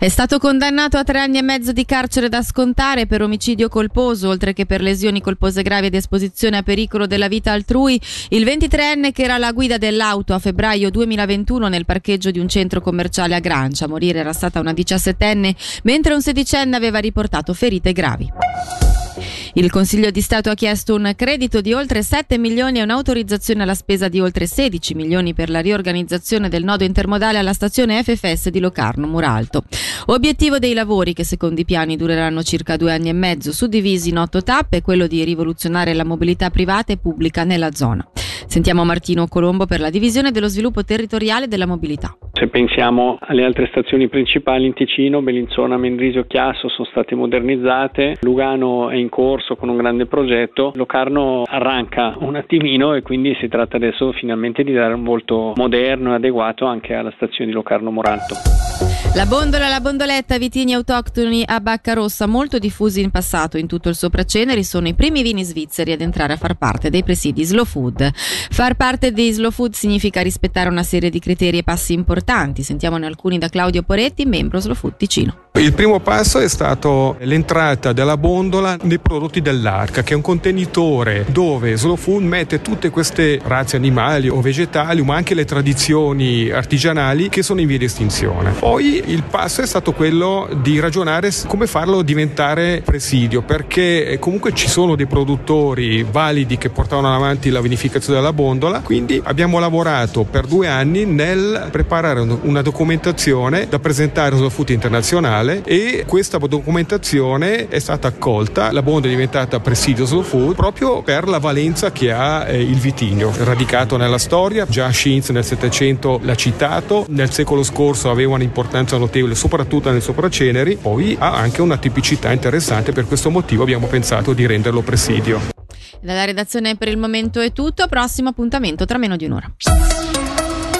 È stato condannato a tre anni e mezzo di carcere da scontare per omicidio colposo, oltre che per lesioni colpose gravi ed esposizione a pericolo della vita altrui. Il 23enne che era alla guida dell'auto a febbraio 2021 nel parcheggio di un centro commerciale a Grancia. A morire era stata una diciassettenne, mentre un sedicenne aveva riportato ferite gravi. Il Consiglio di Stato ha chiesto un credito di oltre 7 milioni e un'autorizzazione alla spesa di oltre 16 milioni per la riorganizzazione del nodo intermodale alla stazione FFS di Locarno Muralto. Obiettivo dei lavori, che secondo i piani dureranno circa due anni e mezzo, suddivisi in otto tappe, è quello di rivoluzionare la mobilità privata e pubblica nella zona. Sentiamo Martino Colombo per la divisione dello sviluppo territoriale della mobilità. Se pensiamo alle altre stazioni principali in Ticino, Bellinzona, Mendrisio, Chiasso sono state modernizzate, Lugano è in corso con un grande progetto, Locarno arranca un attimino e quindi si tratta adesso finalmente di dare un volto moderno e adeguato anche alla stazione di Locarno Moralto. La bondola, la bondoletta, vitini autoctoni a bacca rossa molto diffusi in passato in tutto il Sopraceneri sono i primi vini svizzeri ad entrare a far parte dei presidi Slow Food. Far parte di Slow Food significa rispettare una serie di criteri e passi importanti. Sentiamone alcuni da Claudio Poretti, membro Slow Food Ticino. Il primo passo è stato l'entrata della bondola nei prodotti dell'Arca, che è un contenitore dove Slow Food mette tutte queste razze animali o vegetali, ma anche le tradizioni artigianali che sono in via di estinzione. Poi il passo è stato quello di ragionare come farlo diventare presidio, perché comunque ci sono dei produttori validi che portavano avanti la vinificazione della bondola, quindi abbiamo lavorato per due anni nel preparare una documentazione da presentare allo food internazionale e questa documentazione è stata accolta, la bondola è diventata presidio slow food proprio per la valenza che ha eh, il vitigno, radicato nella storia, già Schinz nel 700 l'ha citato, nel secolo scorso aveva un'importanza notevole soprattutto nel sopraceneri, poi ha anche una tipicità interessante, per questo motivo abbiamo pensato di renderlo presidio. Dalla redazione per il momento è tutto, prossimo appuntamento tra meno di un'ora.